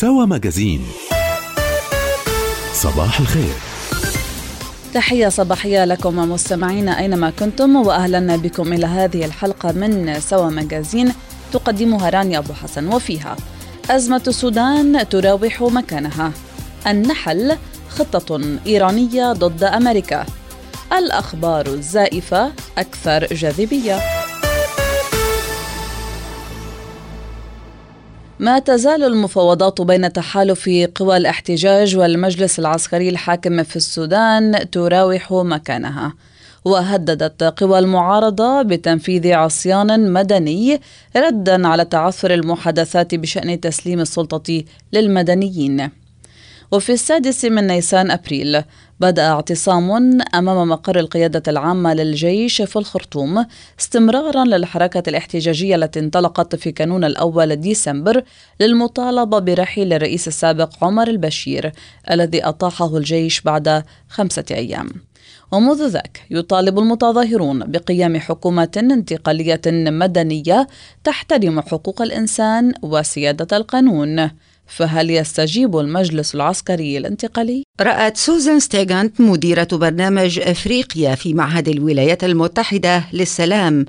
سوا ماجازين. صباح الخير. تحية صباحية لكم مستمعينا أينما كنتم وأهلا بكم إلى هذه الحلقة من سوا ماجازين تقدمها رانيا أبو حسن. وفيها أزمة السودان تراوح مكانها. النحل خطة إيرانية ضد أمريكا. الأخبار الزائفة أكثر جاذبية. ما تزال المفاوضات بين تحالف قوى الاحتجاج والمجلس العسكري الحاكم في السودان تراوح مكانها. وهددت قوى المعارضة بتنفيذ عصيان مدني ردا على تعثر المحادثات بشأن تسليم السلطة للمدنيين. وفي السادس من نيسان أبريل بدأ اعتصام أمام مقر القيادة العامة للجيش في الخرطوم استمرارا للحركة الاحتجاجية التي انطلقت في كانون الأول ديسمبر للمطالبة برحيل الرئيس السابق عمر البشير الذي أطاحه الجيش بعد خمسة أيام. ومنذ ذاك يطالب المتظاهرون بقيام حكومة انتقالية مدنية تحترم حقوق الإنسان وسيادة القانون. فهل يستجيب المجلس العسكري الانتقالي؟ رأت سوزان ستيغانت مديرة برنامج أفريقيا في معهد الولايات المتحدة للسلام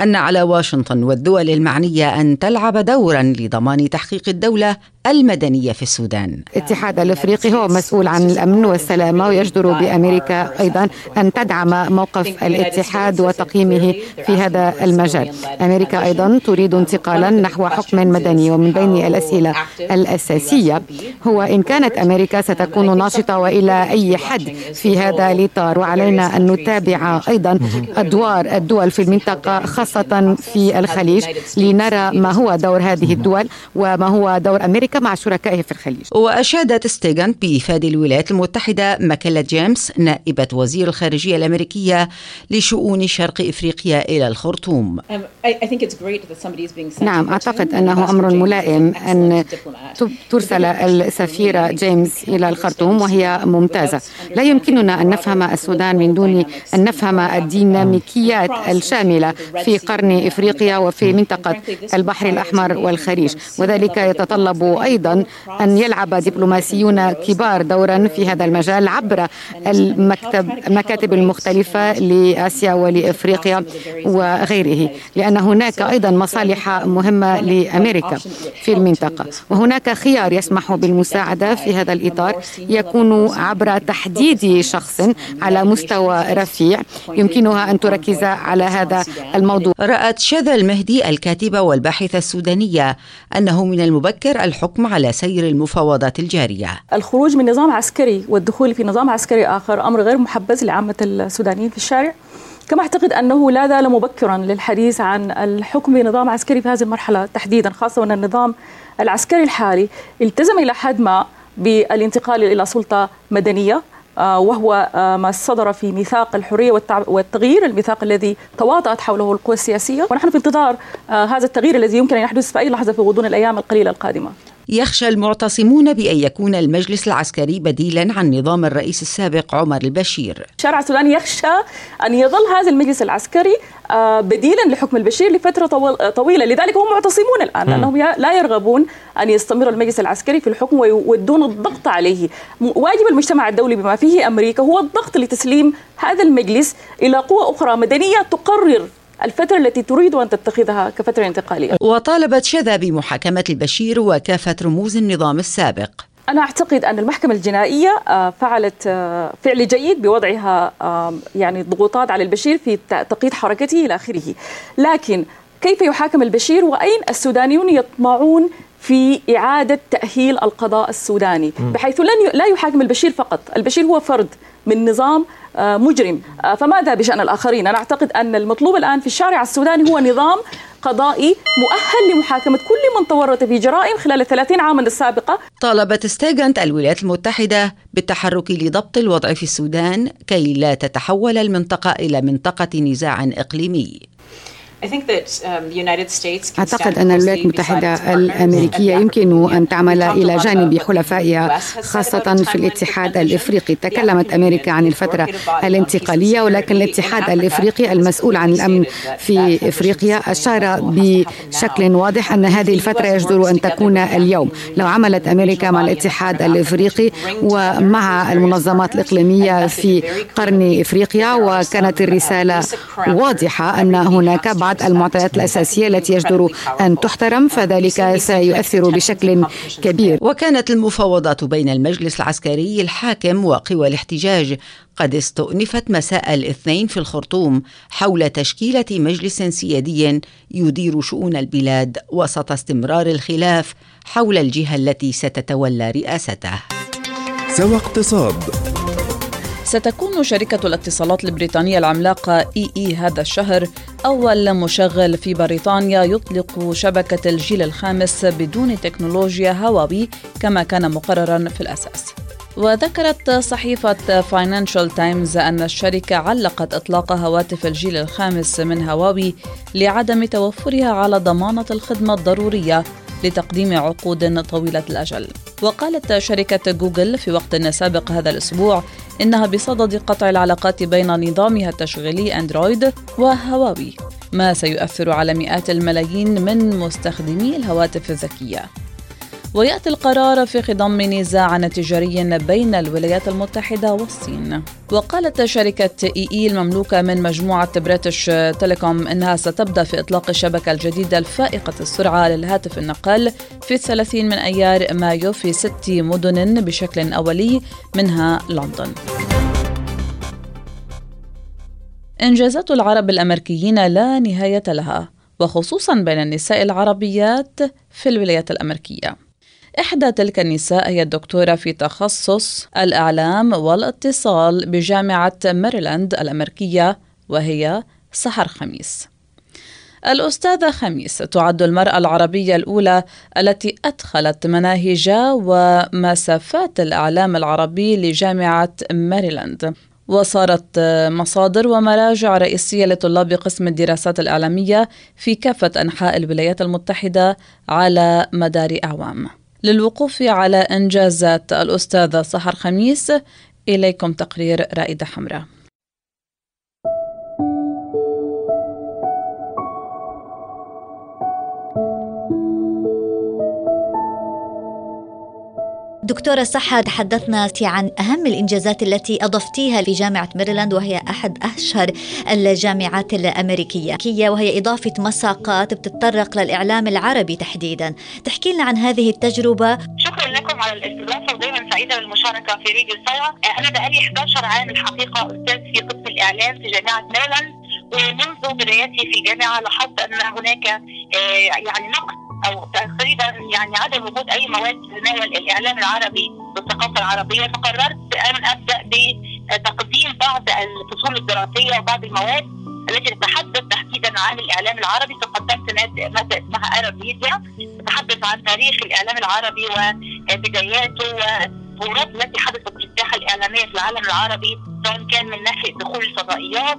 أن على واشنطن والدول المعنية أن تلعب دورا لضمان تحقيق الدولة المدنية في السودان الاتحاد الإفريقي هو مسؤول عن الأمن والسلامه ويجدر بأمريكا أيضا أن تدعم موقف الاتحاد وتقييمه في هذا المجال. أمريكا أيضا تريد انتقالا نحو حكم مدني ومن بين الأسئلة الأساسية هو إن كانت أمريكا ستكون ناشطة وإلى أي حد في هذا الإطار وعلينا أن نتابع أيضا أدوار الدول في المنطقة خاصة في الخليج لنرى ما هو دور هذه الدول وما هو دور أمريكا ذلك مع شركائه في الخليج. وأشادت ستيغان بإفادة الولايات المتحدة ماكيلا جيمس نائبة وزير الخارجية الأمريكية لشؤون شرق إفريقيا إلى الخرطوم. نعم أعتقد أنه أمر ملائم أن ترسل السفيرة جيمس إلى الخرطوم وهي ممتازة. لا يمكننا أن نفهم السودان من دون أن نفهم الديناميكيات الشاملة في قرن إفريقيا وفي منطقة البحر الأحمر والخليج. وذلك يتطلب أيضا أن يلعب دبلوماسيون كبار دورا في هذا المجال عبر المكتب المكاتب المختلفة لآسيا ولإفريقيا وغيره لأن هناك أيضا مصالح مهمة لأمريكا في المنطقة. وهناك خيار يسمح بالمساعدة في هذا الإطار يكون عبر تحديد شخص على مستوى رفيع يمكنها أن تركز على هذا الموضوع. رأت شذا المهدي الكاتبة والباحثة السودانية أنه من المبكر الحكم على سير المفاوضات الجارية. الخروج من نظام عسكري والدخول في نظام عسكري آخر أمر غير محبذ لعامة السودانيين في الشارع. كما أعتقد أنه لا زال مبكرا للحديث عن الحكم بنظام عسكري في هذه المرحلة. تحديدا خاصة أن النظام العسكري الحالي التزم إلى حد ما بالانتقال إلى سلطة مدنية آه، وهو آه، ما صدر في ميثاق الحرية والتغيير الميثاق الذي تواطأت حوله القوى السياسية. ونحن في انتظار آه، هذا التغيير الذي يمكن أن يحدث في أي لحظة في غضون الأيام القليلة القادمة. يخشى المعتصمون بأن يكون المجلس العسكري بديلا عن نظام الرئيس السابق عمر البشير. الشارع السوداني يخشى أن يظل هذا المجلس العسكري آه، بديلا لحكم البشير لفترة طويلة. لذلك هم معتصمون الآن لأنهم لا يرغبون أن يستمر المجلس العسكري في الحكم ويودون الضغط عليه. واجب المجتمع الدولي بما فيه أمريكا هو الضغط لتسليم هذا المجلس إلى قوى أخرى مدنية تقرر الفترة التي تريد أن تتخذها كفترة انتقالية. وطالبت شذا بمحاكمة البشير وكافة رموز النظام السابق. أنا أعتقد أن المحكمة الجنائية آه، فعلت آه، فعل جيد بوضعها يعني ضغوطات على البشير في تقييد حركته إلى آخره. لكن كيف يحاكم البشير؟ وأين السودانيون يطمعون في إعادة تأهيل القضاء السوداني؟ بحيث لن لا يحاكم البشير فقط. البشير هو فرد من نظام مجرم. آه، فماذا بشأن الآخرين؟ أنا أعتقد أن المطلوب الآن في الشارع السوداني هو نظام قضائي مؤهل لمحاكمة كل من تورط في جرائم خلال الثلاثين عاما السابقة. طالبت ستيغانت الولايات المتحدة بالتحرك لضبط الوضع في السودان كي لا تتحول المنطقة إلى منطقة نزاع إقليمي. أعتقد أن الولايات المتحدة الأمريكية يمكن أن تعمل إلى جانب حلفائها خاصة في الاتحاد الإفريقي. تكلمت أمريكا عن الفترة الانتقالية ولكن الاتحاد الإفريقي المسؤول عن الأمن في إفريقيا أشار بشكل واضح أن هذه الفترة يجدر أن تكون اليوم. لو عملت أمريكا مع الاتحاد الإفريقي ومع المنظمات الإقليمية في قرن إفريقيا وكانت الرسالة واضحة أن هناك بعض بعض المعطيات الأساسية التي يجدر أن تحترم فذلك سيؤثر بشكل كبير وكانت المفاوضات بين المجلس العسكري الحاكم وقوى الاحتجاج قد استؤنفت مساء الاثنين في الخرطوم حول تشكيلة مجلس سيادي يدير شؤون البلاد وسط استمرار الخلاف حول الجهة التي ستتولى رئاسته. سوا اقتصاد ستكون شركة الاتصالات البريطانية العملاقة إي إي هذا الشهر أول مشغل في بريطانيا يطلق شبكة الجيل الخامس بدون تكنولوجيا هواوي كما كان مقررا في الأساس. وذكرت صحيفة فاينانشال تايمز أن الشركة علقت إطلاق هواتف الجيل الخامس من هواوي لعدم توفرها على ضمانة الخدمة الضرورية لتقديم عقود طويلة الأجل. وقالت شركة جوجل في وقت سابق هذا الأسبوع إنها بصدد قطع العلاقات بين نظامها التشغيلي أندرويد وهواوي ما سيؤثر على مئات الملايين من مستخدمي الهواتف الذكية. ويأتي القرار في خضم نزاع تجاري بين الولايات المتحدة والصين. وقالت شركة إي إي المملوكة من مجموعة بريتش تيليكوم إنها ستبدأ في إطلاق الشبكة الجديدة الفائقة السرعة للهاتف النقال في الثلاثين من أيار مايو في ست مدن بشكل أولي منها لندن. إنجازات العرب الأمريكيين لا نهاية لها وخصوصا بين النساء العربيات في الولايات الأمريكية. إحدى تلك النساء هي الدكتورة في تخصص الإعلام والاتصال بجامعة ميريلاند الأمريكية وهي سحر خميس. الأستاذة خميس تعد المرأة العربية الأولى التي أدخلت مناهج ومسافات الإعلام العربي لجامعة ميريلاند وصارت مصادر ومراجع رئيسية لطلاب قسم الدراسات الإعلامية في كافة أنحاء الولايات المتحدة على مدار أعوام. للوقوف على إنجازات الأستاذة سحر خميس. إليكم تقرير رائدة حمراء. دكتورة صحة تحدثنا عن أهم الإنجازات التي أضفتيها لجامعة ميريلاند وهي أحد أشهر الجامعات الأمريكية وهي إضافة مساقات بتتطرق للإعلام العربي تحديدا. تحكي لنا عن هذه التجربة. شكرا لكم على الاستضافة ودائما سعيدة بالمشاركة في راديو سوا أنا بقالي 11 عام الحقيقة أستاذ في قسم الإعلام في جامعة ميريلاند ومنذ بداياتي في جامعة لاحظت أن هناك آه، يعني نقص أو تقريبا يعني عدم وجود أي مواد تتناول الإعلام العربي والثقافه العربية فقررت أن أبدأ بتقديم بعض الفصول الدراسية وبعض المواد التي تتحدث تحديدا عن الإعلام العربي. فقدمت مادة اسمها ارب ميديا تتحدث عن تاريخ الإعلام العربي وبداياته والتطورات التي حدثت في الساحة الإعلامية في العالم العربي سواء كان من ناحية دخول الفضائيات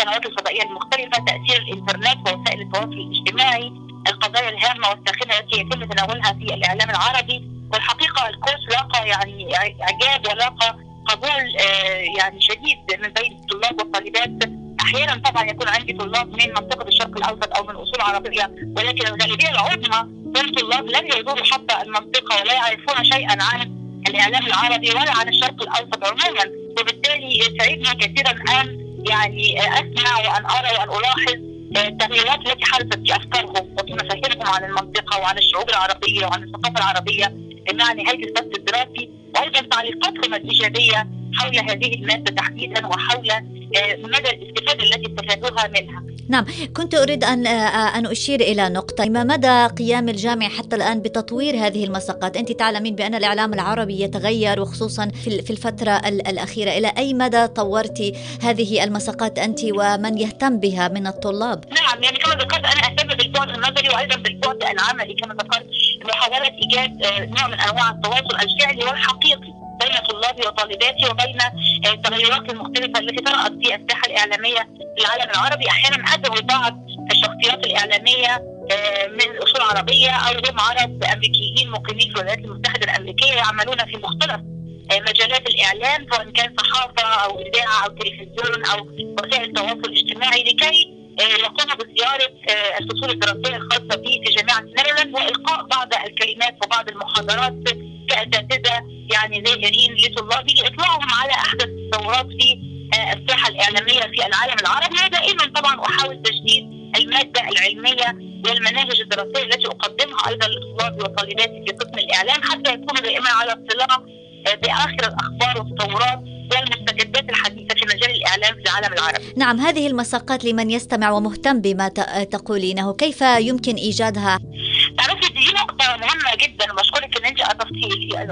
القنوات الفضائية المختلفة تأثير الإنترنت ووسائل التواصل الاجتماعي القضايا الهامه والساخنه التي يتم تناولها في الإعلام العربي والحقيقة الكورس لاقى يعني إعجاب ولاقى قبول آه، يعني شديد من بين الطلاب والطالبات. أحيانا طبعا يكون عندي طلاب من منطقة الشرق الأوسط أو من أصول عربية ولكن الغالبية العظمى من طلاب لم يزوروا حتى المنطقة ولا يعرفون شيئا عن الإعلام العربي ولا عن الشرق الأوسط عموما. وبالتالي يسعدني كثيرا أن يعني أسمع وأن أرى وأن ألاحظ التغييرات التي حدثت في أفكارهم وفي مفاهيمهم عن المنطقة وعن الشعوب العربية وعن الثقافة العربية مع نهاية الفصل الدراسي وأيضا تعليقاتهم الإيجابية حول هذه المادة تحديدا وحول آه، مدى الاستفادة التي استفادوها منها. نعم كنت أريد أن أن أشير إلى نقطة. ما مدى قيام الجامعة حتى الآن بتطوير هذه المساقات؟ أنت تعلمين بأن الإعلام العربي يتغير وخصوصا في الفترة الأخيرة. إلى أي مدى طورتي هذه المساقات أنت ومن يهتم بها من الطلاب؟ نعم يعني كما ذكرت أنا أهتم بالبعد النظري وأيضا بالبعد العملي. كما ذكرت محاولة إيجاد آه، نوع من أنواع التواصل الفعلي والحقيقي. بين طلابي وطالباتي وبين التغيرات المختلفة التي طرأت في الساحة الإعلامية في العالم العربي. أحيانا أدعو بعض الشخصيات الإعلامية آه، من أصول عربية أو هم عرب أمريكيين مقيمين في الولايات المتحدة الأمريكية يعملون في مختلف آه، مجالات الإعلام سواء كان صحافة أو إذاعة أو تلفزيون أو وسائل التواصل الاجتماعي لكي يقوموا بزيارة الفصول الدراسية الخاصة به في جامعة ميرلاند وإلقاء بعض الكلمات وبعض المحاضرات يعني زائرين لطلابه لإطلاعهم على أحدث التطورات في الساحة الإعلامية في العالم العربي ودائما طبعا أحاول تجديد المادة العلمية والمناهج الدراسية التي أقدمها أيضا لطلابي وطالباتي في قسم الإعلام حتى يكونوا دائما على اطلاع بآخر الأخبار والتطورات والمستجدات الحديثة في مجال الإعلام في العالم العربي. نعم هذه المساقات لمن يستمع ومهتم بما تقولينه، كيف يمكن إيجادها؟ تعرفي دي نقطة مهمة جدا وبشكرك ان انت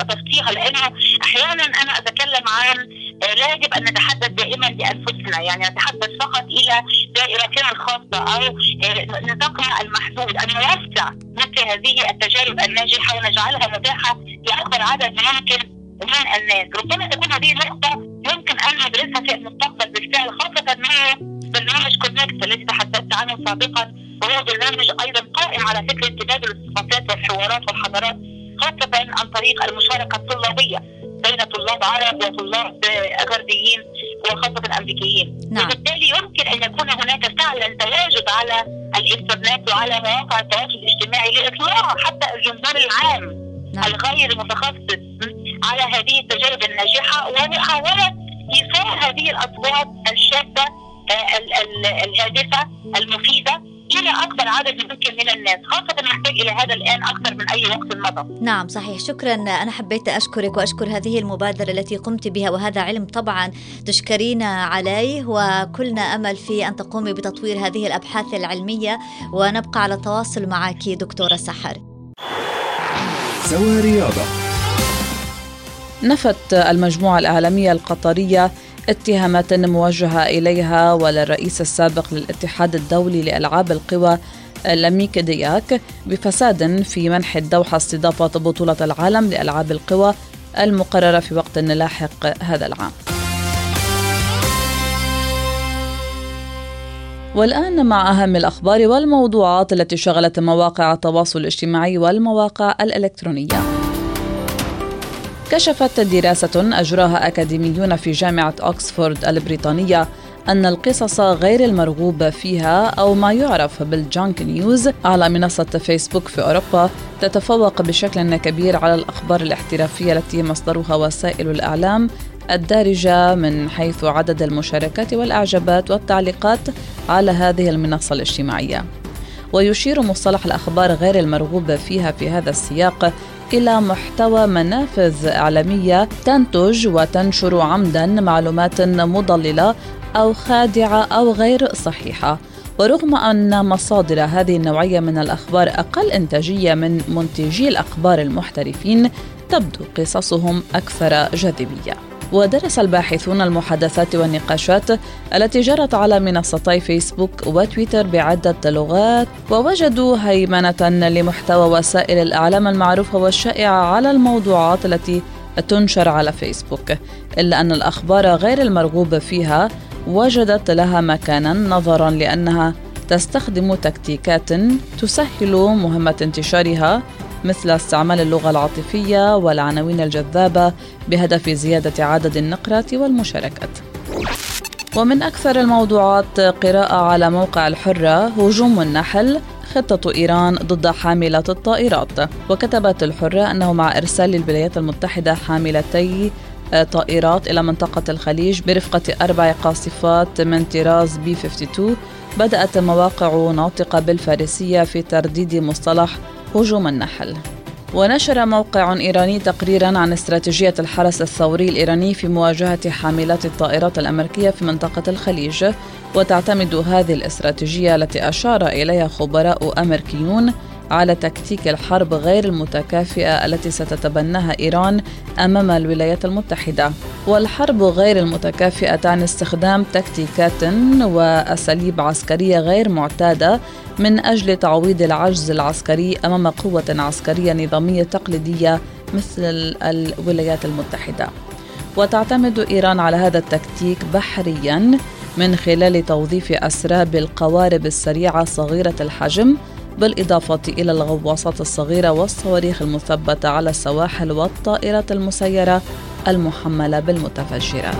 أضفتيها. لأنه أحيانا أنا أتكلم عن لا يجب أن نتحدث دائما لأنفسنا. يعني نتحدث فقط إلى دائرتنا الخاصة أو نطاقنا المحدود. ان نوسع مثل هذه التجارب الناجحة ونجعلها متاحة لأكبر عدد ممكن من الناس. ربما تكون هذه نقطه يمكن أن ندرسها في المستقبل بالفعل خاصة مع برنامج كونكت الذي تحدثت عنه سابقا. وهو برنامج أيضا قائم على فكرة تبادل الثقافات والحوارات والحضارات. خاصه عن طريق المشاركة الطلابية بين طلاب عرب وطلاب غربيين وخاصة امريكيين نعم. وبالتالي يمكن أن يكون هناك فعلا تواجد على الإنترنت وعلى مواقع التواصل الاجتماعي لإطلاع حتى الجمهور العام نعم. الغير متخصص على هذه التجارب الناجحة ومحاولة ايصال هذه الأصوات الشابه الهادفة المفيدة إلى اكبر عدد ممكن من الناس خاصة نحتاج إلى هذا الآن أكثر من أي وقت مضى. نعم صحيح. شكرا. أنا حبيت أشكرك وأشكر هذه المبادرة التي قمت بها وهذا علم طبعا تشكرين عليه. وكلنا أمل في أن تقومي بتطوير هذه الأبحاث العلمية ونبقى على تواصل معك دكتورة سحر. سوا رياضة. نفت المجموعة الاعلاميه القطرية اتهامات موجهة إليها وللرئيس السابق للاتحاد الدولي لألعاب القوى لميك دياك بفساد في منح الدوحة استضافة بطولة العالم لألعاب القوى المقررة في وقت لاحق هذا العام. والآن مع أهم الأخبار والموضوعات التي شغلت مواقع التواصل الاجتماعي والمواقع الإلكترونية. كشفت دراسة أجراها أكاديميون في جامعة أكسفورد البريطانية أن القصص غير المرغوب فيها أو ما يعرف بالجانك نيوز على منصة فيسبوك في أوروبا تتفوق بشكل كبير على الأخبار الاحترافية التي مصدرها وسائل الإعلام الدارجة من حيث عدد المشاركات والإعجابات والتعليقات على هذه المنصة الاجتماعية. ويشير مصطلح الأخبار غير المرغوب فيها في هذا السياق إلى محتوى منافذ اعلاميه تنتج وتنشر عمدا معلومات مضللة أو خادعة أو غير صحيحة. ورغم أن مصادر هذه النوعية من الأخبار أقل إنتاجية من منتجي الأخبار المحترفين تبدو قصصهم أكثر جاذبية. ودرس الباحثون المحادثات والنقاشات التي جرت على منصتي فيسبوك وتويتر بعدة لغات ووجدوا هيمنة لمحتوى وسائل الإعلام المعروفة والشائعة على الموضوعات التي تنشر على فيسبوك إلا أن الأخبار غير المرغوب فيها وجدت لها مكانا نظرا لأنها تستخدم تكتيكات تسهل مهمة انتشارها مثل استعمال اللغة العاطفية والعناوين الجذابة بهدف زيادة عدد النقرات والمشاركات. ومن أكثر الموضوعات قراءة على موقع الحرة هجوم النحل خطة إيران ضد حاملات الطائرات وكتبت الحرة أنه مع إرسال الولايات المتحدة حاملتي طائرات إلى منطقة الخليج برفقة أربع قاصفات من طراز بي 52 بدأت مواقع ناطقة بالفارسية في ترديد مصطلح هجوم النحل. ونشر موقع إيراني تقريرا عن استراتيجية الحرس الثوري الإيراني في مواجهة حاملات الطائرات الأمريكية في منطقة الخليج. وتعتمد هذه الاستراتيجية التي أشار إليها خبراء أمريكيون على تكتيك الحرب غير المتكافئة التي ستتبناها إيران أمام الولايات المتحدة. والحرب غير المتكافئة تعني استخدام تكتيكات وأساليب عسكرية غير معتادة من أجل تعويض العجز العسكري أمام قوة عسكرية نظامية تقليدية مثل الولايات المتحدة. وتعتمد إيران على هذا التكتيك بحريا من خلال توظيف أسراب القوارب السريعة صغيرة الحجم بالإضافة إلى الغواصات الصغيرة والصواريخ المثبتة على السواحل والطائرات المسيرة المحملة بالمتفجرات.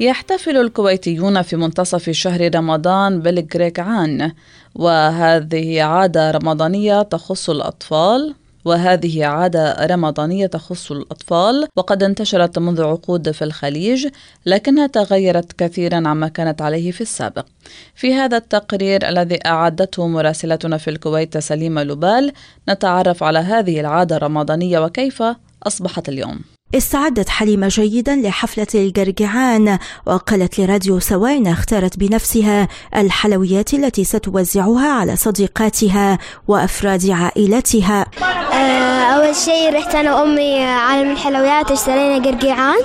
يحتفل الكويتيون في منتصف شهر رمضان بالجريكعان وهذه عادة رمضانية تخص الأطفال وهذه عادة رمضانية تخص الأطفال وقد انتشرت منذ عقود في الخليج لكنها تغيرت كثيرا عما كانت عليه في السابق. في هذا التقرير الذي أعدته مراسلتنا في الكويت سليمة لبال نتعرف على هذه العادة الرمضانية وكيف أصبحت اليوم. استعدت حليمة جيدا لحفلة الجرجعان وقالت لراديو سواء اختارت بنفسها الحلويات التي ستوزعها على صديقاتها وأفراد عائلتها. آه، أول شيء رحت أنا وأمي عالم الحلويات اشترينا جرجعان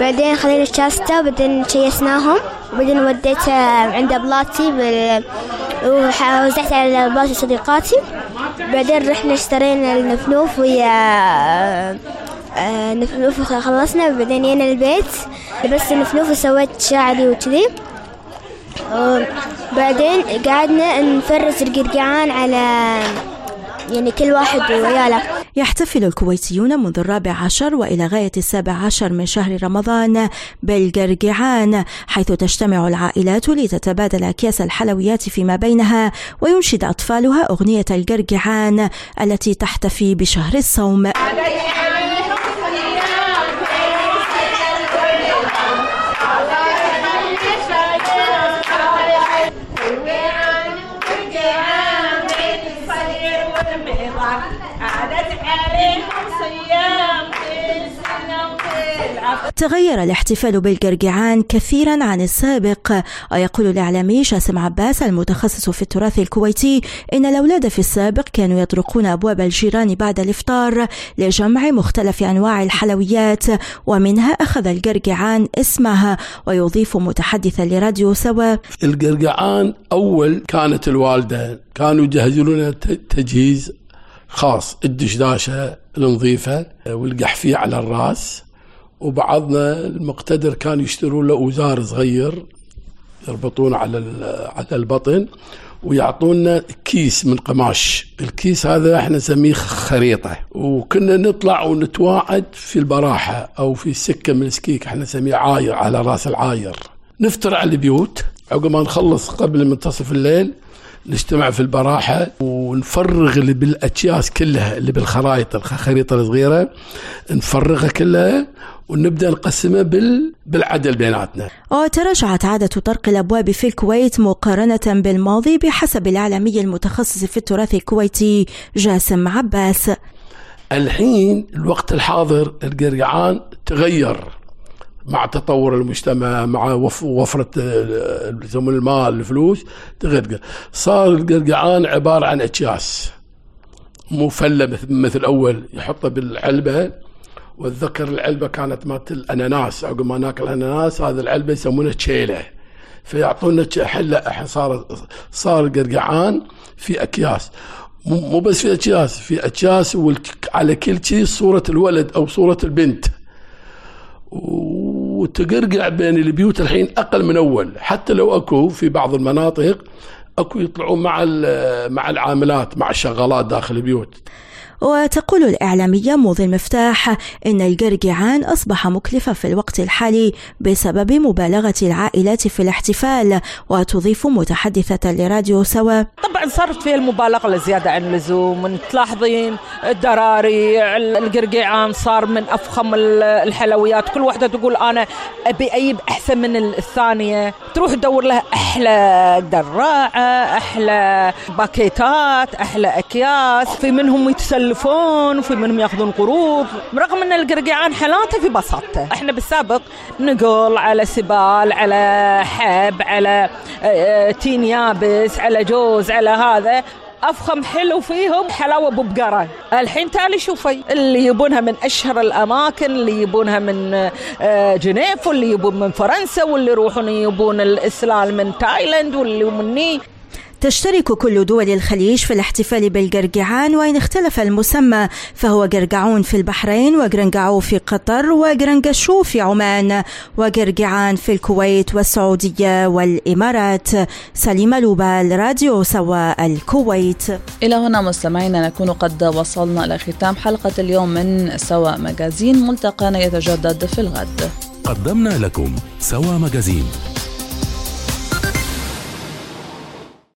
بعدين خلينا الشاستا وبعدين شيسناهم وبعدين وديتها عند أبلاتي بال... ووزعت على أبلاتي صديقاتي بعدين رحنا اشترينا النفنوف ويا آه، نفنوف خلصنا بعدين جينا البيت. لبست النفنوف وسويت شعري وكذي. بعدين قعدنا نفرز القرقعان على يعني كل واحد وياله. يحتفل الكويتيون منذ الرابع عشر وإلى غاية السابع عشر من شهر رمضان بالقرقعان حيث تجتمع العائلات لتتبادل أكياس الحلويات فيما بينها وينشد أطفالها أغنية القرقعان التي تحتفي بشهر الصوم. تغير الاحتفال بالقرقعان كثيرا عن السابق. ويقول الإعلامي جاسم عباس المتخصص في التراث الكويتي إن الأولاد في السابق كانوا يطرقون أبواب الجيران بعد الإفطار لجمع مختلف أنواع الحلويات ومنها أخذ القرقعان اسمها ويضيف متحدثا لراديو سوا. القرقعان أول كانت الوالدة كانوا يجهزون تجهيز خاص الدشداشة النظيفة والقحفية على الرأس. وبعضنا المقتدر كان يشترون له وزار صغير يربطونه على على البطن ويعطونا كيس من قماش. الكيس هذا إحنا نسميه خريطة. وكنا نطلع ونتواعد في البراحة أو في السكه من السكيك إحنا نسميه عاير على رأس العاير. نفتر على البيوت عقب ما نخلص قبل منتصف الليل نجتمع في البراحة ونفرغ اللي بالأكياس كلها اللي بالخرائط الخريطة الصغيرة نفرغها كلها ونبدأ نقسمها بال... بالعدل بيناتنا. وتراجعت عادة طرق الأبواب في الكويت مقارنة بالماضي بحسب الإعلامي المتخصص في التراث الكويتي جاسم عباس. الحين الوقت الحاضر القرقعان تغير مع تطور المجتمع مع وفرة المال الفلوس تغير صار القرقعان عبارة عن أكياس مو فلة مثل أول يحطها بالعلبة واتذكر العلبة كانت مالت الأناناس. عقب ما ناكل اناناس هذه العلبة يسمونها تشيلة. فيعطونا حلة صار صار القرقعان في أكياس. مو بس في أكياس في أكياس على كل شيء صورة الولد أو صورة البنت. وتقرقع بين البيوت الحين أقل من أول. حتى لو أكو في بعض المناطق أكو يطلعون مع مع العاملات مع الشغالات داخل البيوت. وتقول الإعلامية موضي المفتاح إن القرقعان أصبح مكلفا في الوقت الحالي بسبب مبالغة العائلات في الاحتفال وتضيف متحدثة لراديو سوا. طبعا صارت فيها المبالغة الزيادة عن اللزوم تلاحظين الدراري القرقعان صار من أفخم الحلويات. كل واحدة تقول أنا أبي أجيب أحسن من الثانية. تروح تدور لها أحلى دراعة أحلى باكيتات أحلى أكياس. في منهم يتسلوا يسلفون وفي منهم ياخذون قروض رغم أن القرقعان حالاته في بساطته إحنا بالسابق نقل على سبال على حب على آه، آه، تين يابس على جوز على هذا. أفخم حلو فيهم حلاوة ببقره الحين تعالي شوفي اللي يبونها من أشهر الأماكن اللي يبونها من آه، جنيف واللي يبون من فرنسا واللي يروحون يبون السلال من تايلاند واللي مني. تشترك كل دول الخليج في الاحتفال بالقرقعان وإن اختلف المسمى فهو قرقعون في البحرين وقرنقعو في قطر وقرنقشو في عمان وقرقعان في الكويت والسعودية والإمارات. سليمة لبال راديو سوا الكويت. إلى هنا مستمعينا نكون قد وصلنا إلى ختام حلقة اليوم من سوا مجازين ملتقانا يتجدد في الغد. قدمنا لكم سوا مجازين